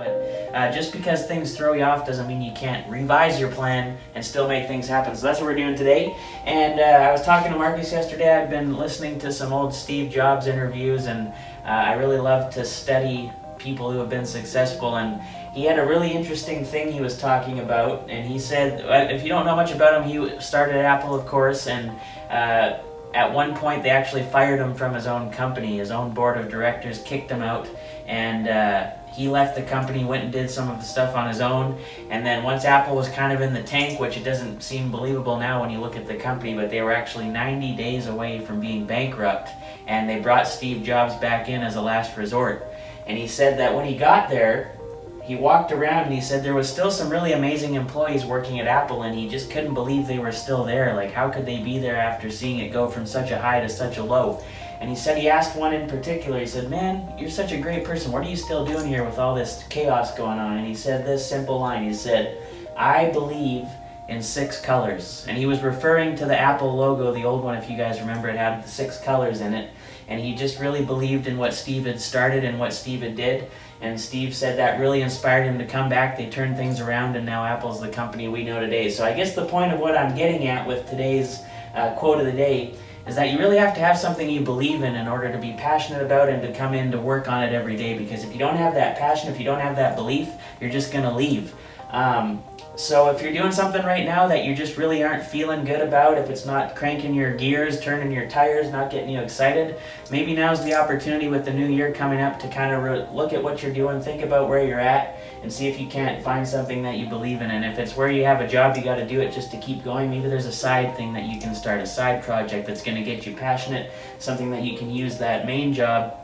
But uh, just because things throw you off doesn't mean you can't revise your plan and still make things happen. So that's what we're doing today. And uh, I was talking to Marcus yesterday. I'd been listening to some old Steve Jobs interviews, and uh, I really love to study people who have been successful. And he had a really interesting thing he was talking about. And he said, uh, if you don't know much about him, he started Apple, of course, and uh, at one point they actually fired him from his own company. His own board of directors kicked him out, and uh, he left the company, went and did some of the stuff on his own. And then once Apple was kind of in the tank, which it doesn't seem believable now when you look at the company, but they were actually 90 days away from being bankrupt, and they brought Steve Jobs back in as a last resort. And he said that when he got there, he walked around and he said there was still some really amazing employees working at Apple and he just couldn't believe they were still there. Like how could they be there after seeing it go from such a high to such a low? And he said he asked one in particular, he said, Man, you're such a great person. What are you still doing here with all this chaos going on? And he said this simple line. He said, I believe in six colors. And he was referring to the Apple logo, the old one, if you guys remember, it had the six colors in it. And he just really believed in what Steve had started and what Steve had did. And Steve said that really inspired him to come back. They turned things around, and now Apple's the company we know today. So I guess the point of what I'm getting at with today's uh, quote of the day is that you really have to have something you believe in in order to be passionate about and to come in to work on it every day. Because if you don't have that passion, if you don't have that belief, you're just going to leave. Um, so if you're doing something right now that you just really aren't feeling good about, if it's not cranking your gears, turning your tires, not getting you excited, maybe now's the opportunity with the new year coming up to kind of look at what you're doing, think about where you're at, and see if you can't find something that you believe in. And if it's where you have a job, you got to do it just to keep going. Maybe there's a side thing that you can start, a side project that's going to get you passionate, something that you can use that main job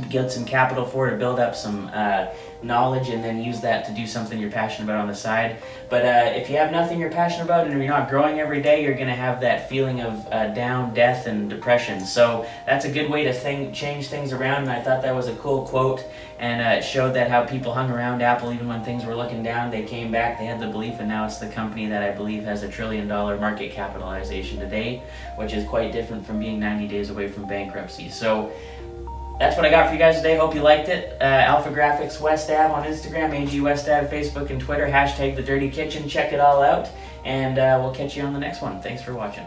get some capital for it, to build up some uh, knowledge and then use that to do something you're passionate about on the side. But uh, if you have nothing you're passionate about and you're not growing every day, you're going to have that feeling of uh, down, death, and depression. So that's a good way to think, change things around. And I thought that was a cool quote, and uh, it showed that how people hung around Apple even when things were looking down. They came back, they had the belief, and now it's the company that I believe has a trillion dollar market capitalization today, which is quite different from being 90 days away from bankruptcy. So that's what I got for you guys today. Hope you liked it. Uh, Alpha Graphics West Ave on Instagram, AG West Ave, Facebook, and Twitter. Hashtag The Dirty Kitchen. Check it all out. And uh, we'll catch you on the next one. Thanks for watching.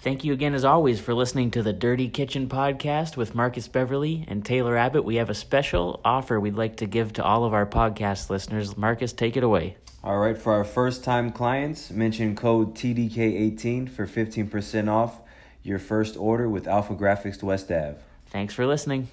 Thank you again, as always, for listening to the Dirty Kitchen podcast with Marcus Beverly and Taylor Abbott. We have a special offer we'd like to give to all of our podcast listeners. Marcus, take it away. All right, for our first time clients, mention code TDK18 for 15% off your first order with Alpha Graphics West Ave. Thanks for listening.